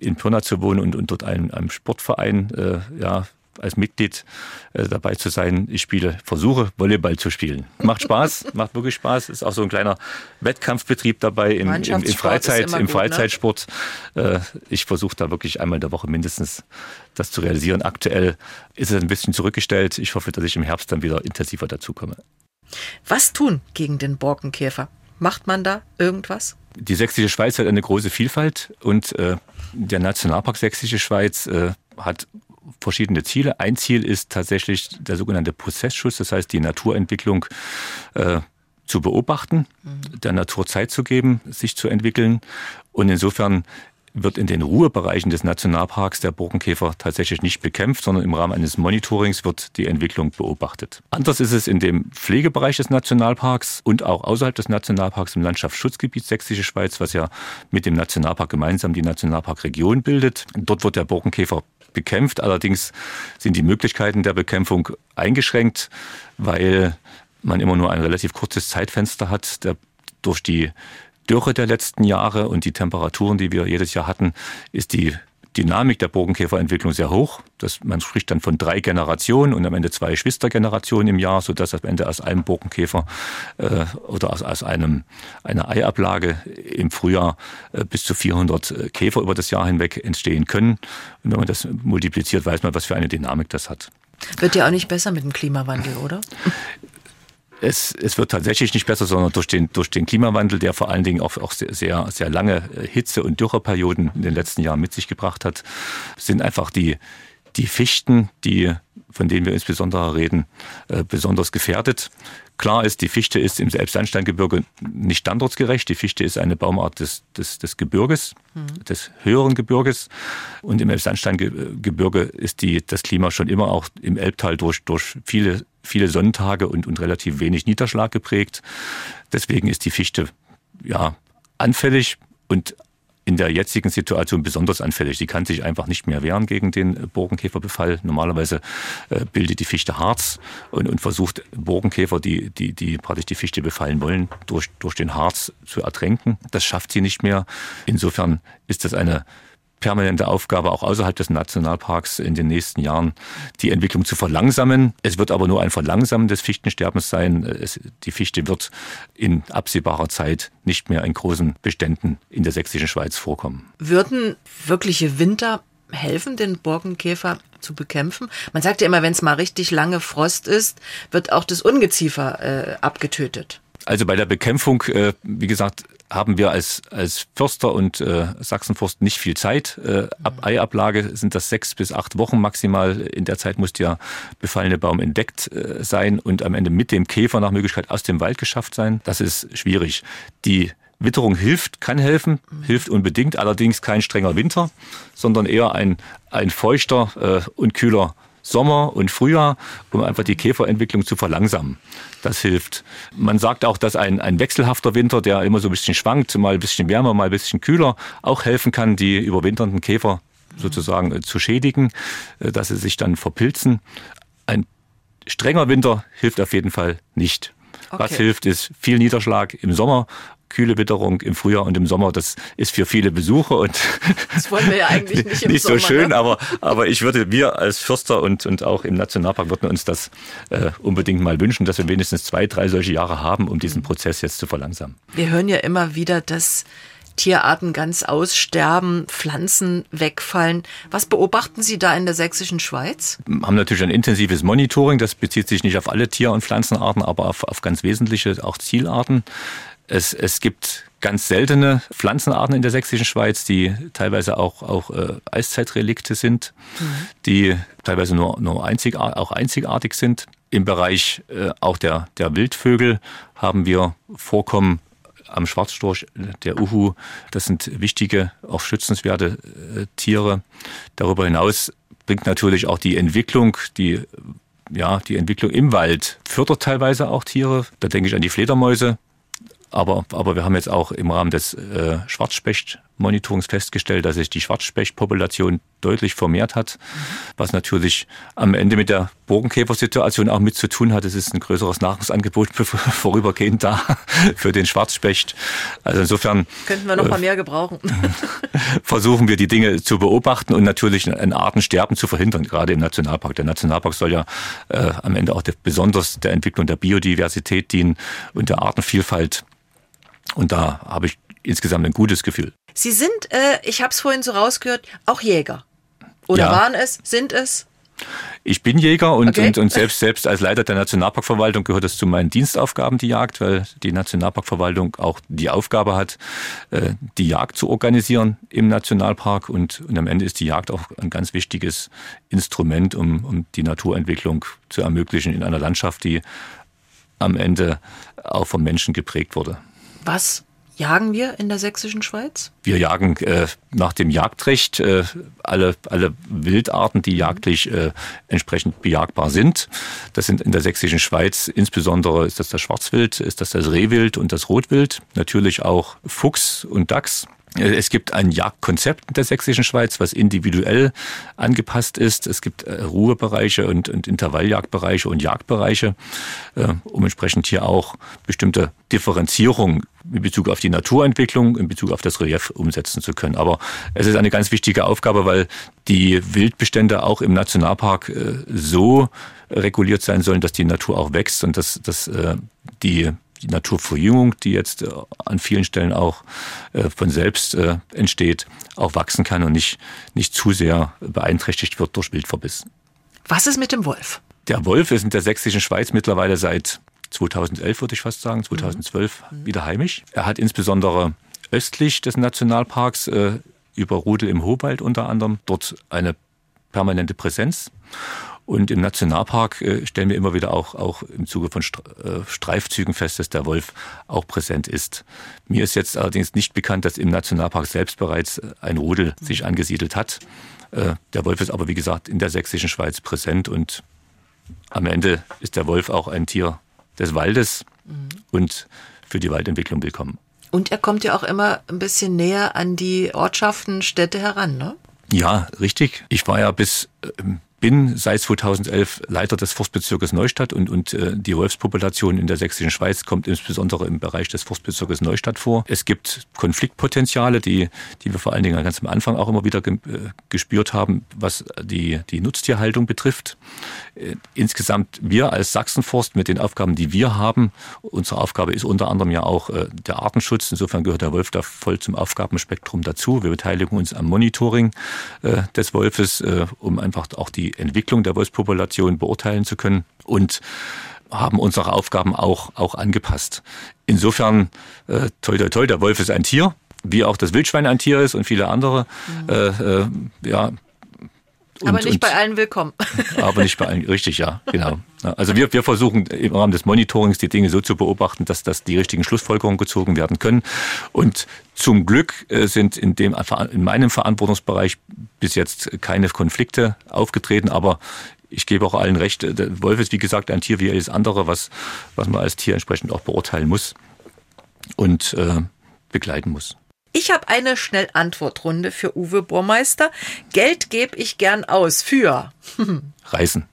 Speaker 4: in Pirna zu wohnen und, und dort einem, einem Sportverein äh, ja, als Mitglied äh, dabei zu sein. Ich spiele, versuche Volleyball zu spielen. Macht Spaß, macht wirklich Spaß. Ist auch so ein kleiner Wettkampfbetrieb dabei im, im, im, Freizeit, im gut, Freizeitsport. Ne? ich versuche da wirklich einmal in der Woche mindestens das zu realisieren. Aktuell ist es ein bisschen zurückgestellt. Ich hoffe, dass ich im Herbst dann wieder intensiver dazukomme.
Speaker 3: Was tun gegen den Borkenkäfer? Macht man da irgendwas?
Speaker 4: Die Sächsische Schweiz hat eine große Vielfalt und äh, der Nationalpark Sächsische Schweiz äh, hat verschiedene Ziele. Ein Ziel ist tatsächlich der sogenannte Prozessschutz, das heißt die Naturentwicklung äh, zu beobachten, mhm. der Natur Zeit zu geben, sich zu entwickeln. Und insofern wird in den Ruhebereichen des Nationalparks der Borkenkäfer tatsächlich nicht bekämpft, sondern im Rahmen eines Monitorings wird die Entwicklung beobachtet. Anders ist es in dem Pflegebereich des Nationalparks und auch außerhalb des Nationalparks im Landschaftsschutzgebiet Sächsische Schweiz, was ja mit dem Nationalpark gemeinsam die Nationalparkregion bildet. Dort wird der Borkenkäfer bekämpft. Allerdings sind die Möglichkeiten der Bekämpfung eingeschränkt, weil man immer nur ein relativ kurzes Zeitfenster hat. Der, durch die Dürre der letzten Jahre und die Temperaturen, die wir jedes Jahr hatten, ist die Dynamik der Borkenkäferentwicklung sehr hoch. Das, man spricht dann von drei Generationen und am Ende zwei Schwestergenerationen im Jahr, sodass am Ende aus einem Borkenkäfer äh, oder aus, aus einem, einer Eiablage im Frühjahr äh, bis zu 400 äh, Käfer über das Jahr hinweg entstehen können. Und wenn man das multipliziert, weiß man, was für eine Dynamik das hat.
Speaker 3: Wird ja auch nicht besser mit dem Klimawandel, oder?
Speaker 4: Es, es wird tatsächlich nicht besser, sondern durch den, durch den Klimawandel, der vor allen Dingen auch, auch sehr, sehr lange Hitze- und Dürreperioden in den letzten Jahren mit sich gebracht hat, sind einfach die, die Fichten, die, von denen wir insbesondere reden, äh, besonders gefährdet. Klar ist, die Fichte ist im Selbstandsteingebirge nicht standortsgerecht. Die Fichte ist eine Baumart des, des, des Gebirges, mhm. des höheren Gebirges. Und im Elbsandsteingebirge ist die, das Klima schon immer auch im Elbtal durch, durch viele, viele Sonnentage und, und relativ wenig Niederschlag geprägt. Deswegen ist die Fichte ja, anfällig und in der jetzigen Situation besonders anfällig. Sie kann sich einfach nicht mehr wehren gegen den Borkenkäferbefall. Normalerweise äh, bildet die Fichte Harz und, und versucht Borkenkäfer, die, die, die praktisch die Fichte befallen wollen, durch, durch den Harz zu ertränken. Das schafft sie nicht mehr. Insofern ist das eine permanente Aufgabe, auch außerhalb des Nationalparks in den nächsten Jahren die Entwicklung zu verlangsamen. Es wird aber nur ein Verlangsamen des Fichtensterbens sein. Es, die Fichte wird in absehbarer Zeit nicht mehr in großen Beständen in der sächsischen Schweiz vorkommen.
Speaker 3: Würden wirkliche Winter helfen, den Borkenkäfer zu bekämpfen? Man sagt ja immer, wenn es mal richtig lange Frost ist, wird auch das Ungeziefer äh, abgetötet.
Speaker 4: Also bei der Bekämpfung, äh, wie gesagt, haben wir als, als Förster und äh, Sachsenforst nicht viel Zeit. Äh, ab Eiablage sind das sechs bis acht Wochen maximal. In der Zeit muss der befallene Baum entdeckt äh, sein und am Ende mit dem Käfer nach Möglichkeit aus dem Wald geschafft sein. Das ist schwierig. Die Witterung hilft, kann helfen, hilft unbedingt, allerdings kein strenger Winter, sondern eher ein, ein feuchter äh, und kühler Sommer und Frühjahr, um einfach die Käferentwicklung zu verlangsamen. Das hilft. Man sagt auch, dass ein, ein wechselhafter Winter, der immer so ein bisschen schwankt, mal ein bisschen wärmer, mal ein bisschen kühler, auch helfen kann, die überwinternden Käfer sozusagen äh, zu schädigen, äh, dass sie sich dann verpilzen. Ein strenger Winter hilft auf jeden Fall nicht. Okay. Was hilft, ist viel Niederschlag im Sommer kühle Witterung im Frühjahr und im Sommer, das ist für viele Besucher und
Speaker 3: das wollen wir ja eigentlich nicht
Speaker 4: im
Speaker 3: nicht
Speaker 4: Sommer, so schön, ne? aber aber ich würde wir als Förster und und auch im Nationalpark würden uns das äh, unbedingt mal wünschen, dass wir wenigstens zwei, drei solche Jahre haben, um diesen Prozess jetzt zu verlangsamen.
Speaker 3: Wir hören ja immer wieder, dass Tierarten ganz aussterben, Pflanzen wegfallen. Was beobachten Sie da in der sächsischen Schweiz?
Speaker 4: Wir haben natürlich ein intensives Monitoring. Das bezieht sich nicht auf alle Tier- und Pflanzenarten, aber auf, auf ganz wesentliche auch Zielarten. Es, es gibt ganz seltene Pflanzenarten in der sächsischen Schweiz, die teilweise auch, auch äh, Eiszeitrelikte sind, mhm. die teilweise nur, nur einzigartig, auch einzigartig sind. Im Bereich äh, auch der, der Wildvögel haben wir Vorkommen am Schwarzstorch, der Uhu. Das sind wichtige, auch schützenswerte äh, Tiere. Darüber hinaus bringt natürlich auch die Entwicklung, die ja, die Entwicklung im Wald fördert teilweise auch Tiere. Da denke ich an die Fledermäuse, aber, aber wir haben jetzt auch im Rahmen des äh, Schwarzspecht-Monitorings festgestellt, dass sich die Schwarzspechtpopulation deutlich vermehrt hat, was natürlich am Ende mit der Bogenkäfersituation auch mit zu tun hat. Es ist ein größeres Nahrungsangebot vorübergehend da für den Schwarzspecht. Also insofern
Speaker 3: könnten wir noch mal mehr gebrauchen.
Speaker 4: versuchen wir die Dinge zu beobachten und natürlich ein Artensterben zu verhindern, gerade im Nationalpark. Der Nationalpark soll ja äh, am Ende auch der, besonders der Entwicklung der Biodiversität dienen und der Artenvielfalt. Und da habe ich insgesamt ein gutes Gefühl.
Speaker 3: Sie sind, äh, ich habe es vorhin so rausgehört, auch Jäger. Oder ja. waren es, sind es?
Speaker 4: Ich bin Jäger und, okay. und, und selbst, selbst als Leiter der Nationalparkverwaltung gehört es zu meinen Dienstaufgaben, die Jagd, weil die Nationalparkverwaltung auch die Aufgabe hat, äh, die Jagd zu organisieren im Nationalpark. Und, und am Ende ist die Jagd auch ein ganz wichtiges Instrument, um, um die Naturentwicklung zu ermöglichen in einer Landschaft, die am Ende auch vom Menschen geprägt wurde.
Speaker 3: Was jagen wir in der sächsischen Schweiz?
Speaker 4: Wir jagen äh, nach dem Jagdrecht äh, alle, alle Wildarten, die jagdlich äh, entsprechend bejagbar sind. Das sind in der sächsischen Schweiz insbesondere ist das das Schwarzwild, ist das das Rehwild und das Rotwild. Natürlich auch Fuchs und Dachs. Äh, es gibt ein Jagdkonzept in der sächsischen Schweiz, was individuell angepasst ist. Es gibt äh, Ruhebereiche und, und Intervalljagdbereiche und Jagdbereiche, äh, um entsprechend hier auch bestimmte Differenzierung in Bezug auf die Naturentwicklung, in Bezug auf das Relief umsetzen zu können. Aber es ist eine ganz wichtige Aufgabe, weil die Wildbestände auch im Nationalpark so reguliert sein sollen, dass die Natur auch wächst und dass, dass die die Naturverjüngung, die jetzt äh, an vielen Stellen auch äh, von selbst äh, entsteht, auch wachsen kann und nicht, nicht zu sehr beeinträchtigt wird durch Wildverbiss.
Speaker 3: Was ist mit dem Wolf?
Speaker 4: Der Wolf ist in der sächsischen Schweiz mittlerweile seit 2011, würde ich fast sagen, 2012 mhm. wieder heimisch. Er hat insbesondere östlich des Nationalparks über Rudel im Hohwald unter anderem dort eine permanente Präsenz. Und im Nationalpark äh, stellen wir immer wieder auch, auch im Zuge von äh, Streifzügen fest, dass der Wolf auch präsent ist. Mir ist jetzt allerdings nicht bekannt, dass im Nationalpark selbst bereits äh, ein Rudel sich angesiedelt hat. Der Wolf ist aber, wie gesagt, in der sächsischen Schweiz präsent und am Ende ist der Wolf auch ein Tier des Waldes mhm. und für die Waldentwicklung willkommen.
Speaker 3: Und er kommt ja auch immer ein bisschen näher an die Ortschaften, Städte heran, ne?
Speaker 4: Ja, richtig. Ich war ja bis ähm, bin seit 2011 Leiter des Forstbezirkes Neustadt und, und äh, die Wolfspopulation in der sächsischen Schweiz kommt insbesondere im Bereich des Forstbezirkes Neustadt vor. Es gibt Konfliktpotenziale, die, die wir vor allen Dingen ganz am Anfang auch immer wieder ge äh, gespürt haben, was die, die Nutztierhaltung betrifft. Äh, insgesamt wir als Sachsenforst mit den Aufgaben, die wir haben, unsere Aufgabe ist unter anderem ja auch äh, der Artenschutz. Insofern gehört der Wolf da voll zum Aufgabenspektrum dazu. Wir beteiligen uns am Monitoring äh, des Wolfes, äh, um einfach auch die Entwicklung der Wolfspopulation beurteilen zu können und haben unsere Aufgaben auch, auch angepasst. Insofern, äh, toi, toi, toi, der Wolf ist ein Tier, wie auch das Wildschwein ein Tier ist und viele andere. Mhm. Äh, äh, ja,
Speaker 3: und, aber nicht bei allen willkommen.
Speaker 4: Aber nicht bei allen, richtig, ja, genau. Also wir, wir versuchen im Rahmen des Monitorings die Dinge so zu beobachten, dass, dass die richtigen Schlussfolgerungen gezogen werden können. Und zum Glück äh, sind in, dem, in meinem Verantwortungsbereich bis jetzt keine Konflikte aufgetreten, aber ich gebe auch allen recht, der Wolf ist wie gesagt ein Tier wie alles andere, was, was man als Tier entsprechend auch beurteilen muss und äh, begleiten muss.
Speaker 3: Ich habe eine Schnellantwortrunde für Uwe Burmeister. Geld gebe ich gern aus für
Speaker 4: Reisen.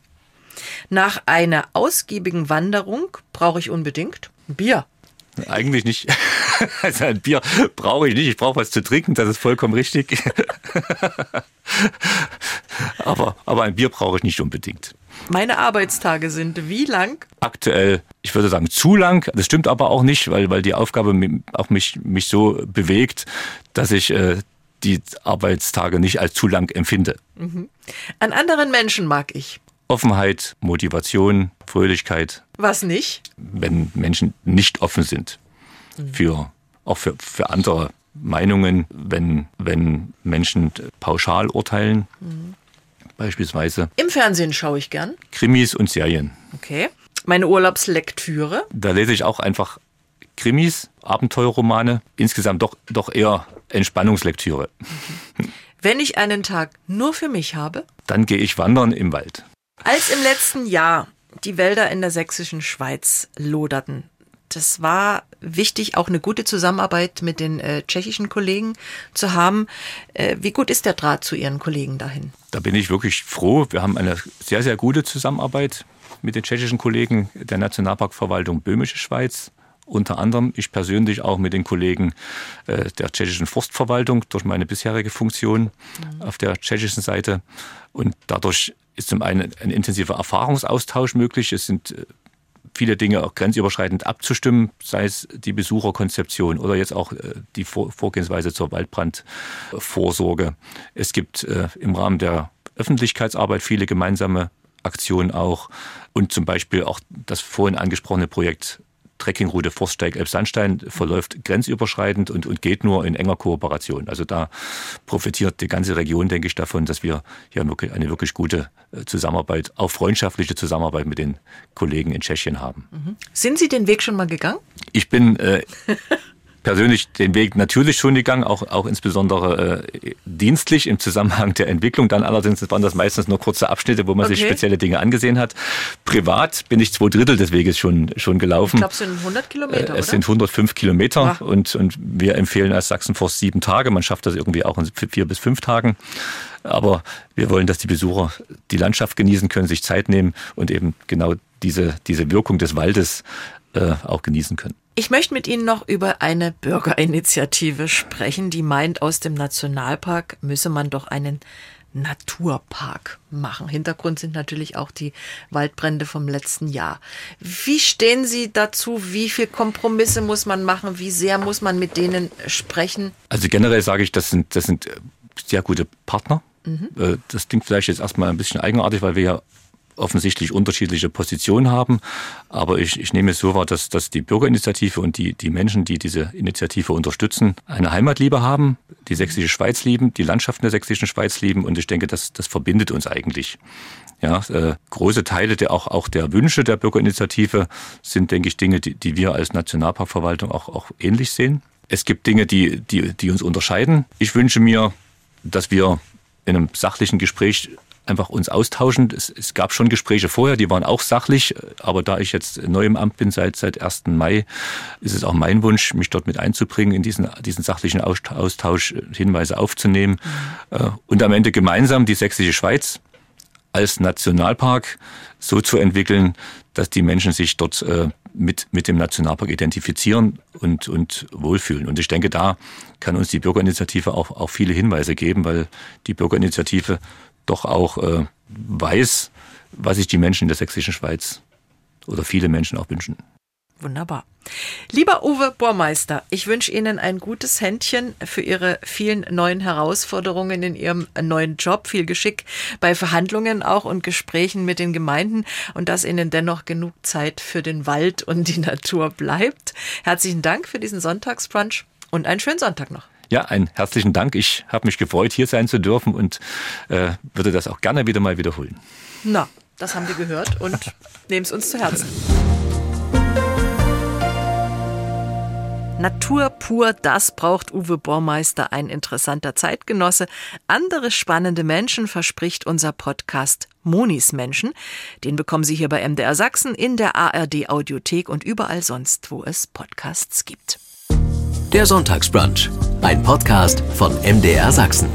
Speaker 3: Nach einer ausgiebigen Wanderung brauche ich unbedingt Bier.
Speaker 4: Eigentlich nicht. Also ein Bier brauche ich nicht. Ich brauche was zu trinken, das ist vollkommen richtig. aber, aber ein Bier brauche ich nicht unbedingt.
Speaker 3: Meine Arbeitstage sind wie lang?
Speaker 4: Aktuell, ich würde sagen, zu lang. Das stimmt aber auch nicht, weil, weil die Aufgabe auch mich, mich so bewegt, dass ich äh, die Arbeitstage nicht als zu lang empfinde. Mhm.
Speaker 3: An anderen Menschen mag ich.
Speaker 4: Offenheit, Motivation, Fröhlichkeit.
Speaker 3: Was nicht?
Speaker 4: Wenn Menschen nicht offen sind mhm. für auch für, für andere Meinungen, wenn, wenn Menschen pauschal urteilen. Mhm beispielsweise.
Speaker 3: Im Fernsehen schaue ich gern.
Speaker 4: Krimis und Serien.
Speaker 3: Okay. Meine Urlaubslektüre.
Speaker 4: Da lese ich auch einfach Krimis, Abenteuerromane, insgesamt doch, doch eher Entspannungslektüre.
Speaker 3: Wenn ich einen Tag nur für mich habe?
Speaker 4: Dann gehe ich wandern im Wald.
Speaker 3: Als im letzten Jahr die Wälder in der sächsischen Schweiz loderten, das war wichtig, auch eine gute Zusammenarbeit mit den äh, tschechischen Kollegen zu haben. Äh, wie gut ist der Draht zu Ihren Kollegen dahin?
Speaker 4: Da bin ich wirklich froh. Wir haben eine sehr, sehr gute Zusammenarbeit mit den tschechischen Kollegen der Nationalparkverwaltung Böhmische Schweiz. Unter anderem ich persönlich auch mit den Kollegen äh, der tschechischen Forstverwaltung durch meine bisherige Funktion mhm. auf der tschechischen Seite. Und dadurch ist zum einen ein intensiver Erfahrungsaustausch möglich. Es sind äh, viele Dinge auch grenzüberschreitend abzustimmen, sei es die Besucherkonzeption oder jetzt auch äh, die Vorgehensweise zur Waldbrandvorsorge. Es gibt äh, im Rahmen der Öffentlichkeitsarbeit viele gemeinsame Aktionen auch und zum Beispiel auch das vorhin angesprochene Projekt Trekkingroute Forststeig Elbsandstein verläuft grenzüberschreitend und, und geht nur in enger Kooperation. Also da profitiert die ganze Region, denke ich, davon, dass wir hier wirklich eine wirklich gute äh, Zusammenarbeit, auch freundschaftliche Zusammenarbeit mit den Kollegen in Tschechien haben.
Speaker 3: Mhm. Sind Sie den Weg schon mal gegangen?
Speaker 4: Ich bin äh, persönlich den Weg natürlich schon gegangen, auch, auch insbesondere äh, dienstlich im Zusammenhang der Entwicklung. Dann allerdings waren das meistens nur kurze Abschnitte, wo man okay. sich spezielle Dinge angesehen hat. Privat bin ich zwei Drittel des Weges schon, schon gelaufen. Ich
Speaker 3: glaube, es sind 100 Kilometer,
Speaker 4: äh, Es oder? sind 105 Kilometer und, und wir empfehlen als Sachsenforst sieben Tage. Man schafft das irgendwie auch in vier bis fünf Tagen. Aber wir wollen, dass die Besucher die Landschaft genießen können, sich Zeit nehmen und eben genau diese, diese Wirkung des Waldes äh, auch genießen können.
Speaker 3: Ich möchte mit Ihnen noch über eine Bürgerinitiative sprechen, die meint, aus dem Nationalpark müsse man doch einen Naturpark machen. Hintergrund sind natürlich auch die Waldbrände vom letzten Jahr. Wie stehen Sie dazu? Wie viel Kompromisse muss man machen? Wie sehr muss man mit denen sprechen?
Speaker 4: Also generell sage ich, das sind, das sind sehr gute Partner. Mhm. Äh, das klingt vielleicht jetzt erstmal ein bisschen eigenartig, weil wir ja offensichtlich unterschiedliche Positionen haben. Aber ich, ich nehme es so wahr, dass, dass die Bürgerinitiative und die, die Menschen, die diese Initiative unterstützen, eine Heimatliebe haben, die sächsische Schweiz lieben, die Landschaften der sächsischen Schweiz lieben. Und ich denke, das, das verbindet uns eigentlich. Ja, äh, große Teile der auch, auch der Wünsche der Bürgerinitiative sind, denke ich, Dinge, die, die wir als Nationalparkverwaltung auch, auch ähnlich sehen. Es gibt Dinge, die, die, die uns unterscheiden. Ich wünsche mir, dass wir in einem sachlichen Gespräch einfach uns austauschen. Es, es, gab schon Gespräche vorher, die waren auch sachlich, aber da ich jetzt neu im Amt bin seit, seit 1. Mai, ist es auch mein Wunsch, mich dort mit einzubringen, in diesen, diesen sachlichen Austausch Hinweise aufzunehmen mhm. und am Ende gemeinsam die sächsische Schweiz als Nationalpark so zu entwickeln, dass die Menschen sich dort äh, mit, mit dem Nationalpark identifizieren und, und wohlfühlen. Und ich denke, da kann uns die Bürgerinitiative auch, auch viele Hinweise geben, weil die Bürgerinitiative doch auch äh, weiß, was sich die Menschen in der sächsischen Schweiz oder viele Menschen auch wünschen.
Speaker 3: Wunderbar. Lieber Uwe Bormeister, ich wünsche Ihnen ein gutes Händchen für Ihre vielen neuen Herausforderungen in Ihrem neuen Job, viel Geschick bei Verhandlungen auch und Gesprächen mit den Gemeinden und dass Ihnen dennoch genug Zeit für den Wald und die Natur bleibt. Herzlichen Dank für diesen Sonntagsbrunch und einen schönen Sonntag noch.
Speaker 4: Ja, einen herzlichen Dank. Ich habe mich gefreut, hier sein zu dürfen und äh, würde das auch gerne wieder mal wiederholen.
Speaker 3: Na, das haben wir gehört und nehmen es uns zu Herzen. Natur pur, das braucht Uwe Bormeister, ein interessanter Zeitgenosse. Andere spannende Menschen verspricht unser Podcast Monis Menschen. Den bekommen Sie hier bei MDR Sachsen, in der ARD Audiothek und überall sonst, wo es Podcasts gibt.
Speaker 2: Der Sonntagsbrunch, ein Podcast von MDR Sachsen.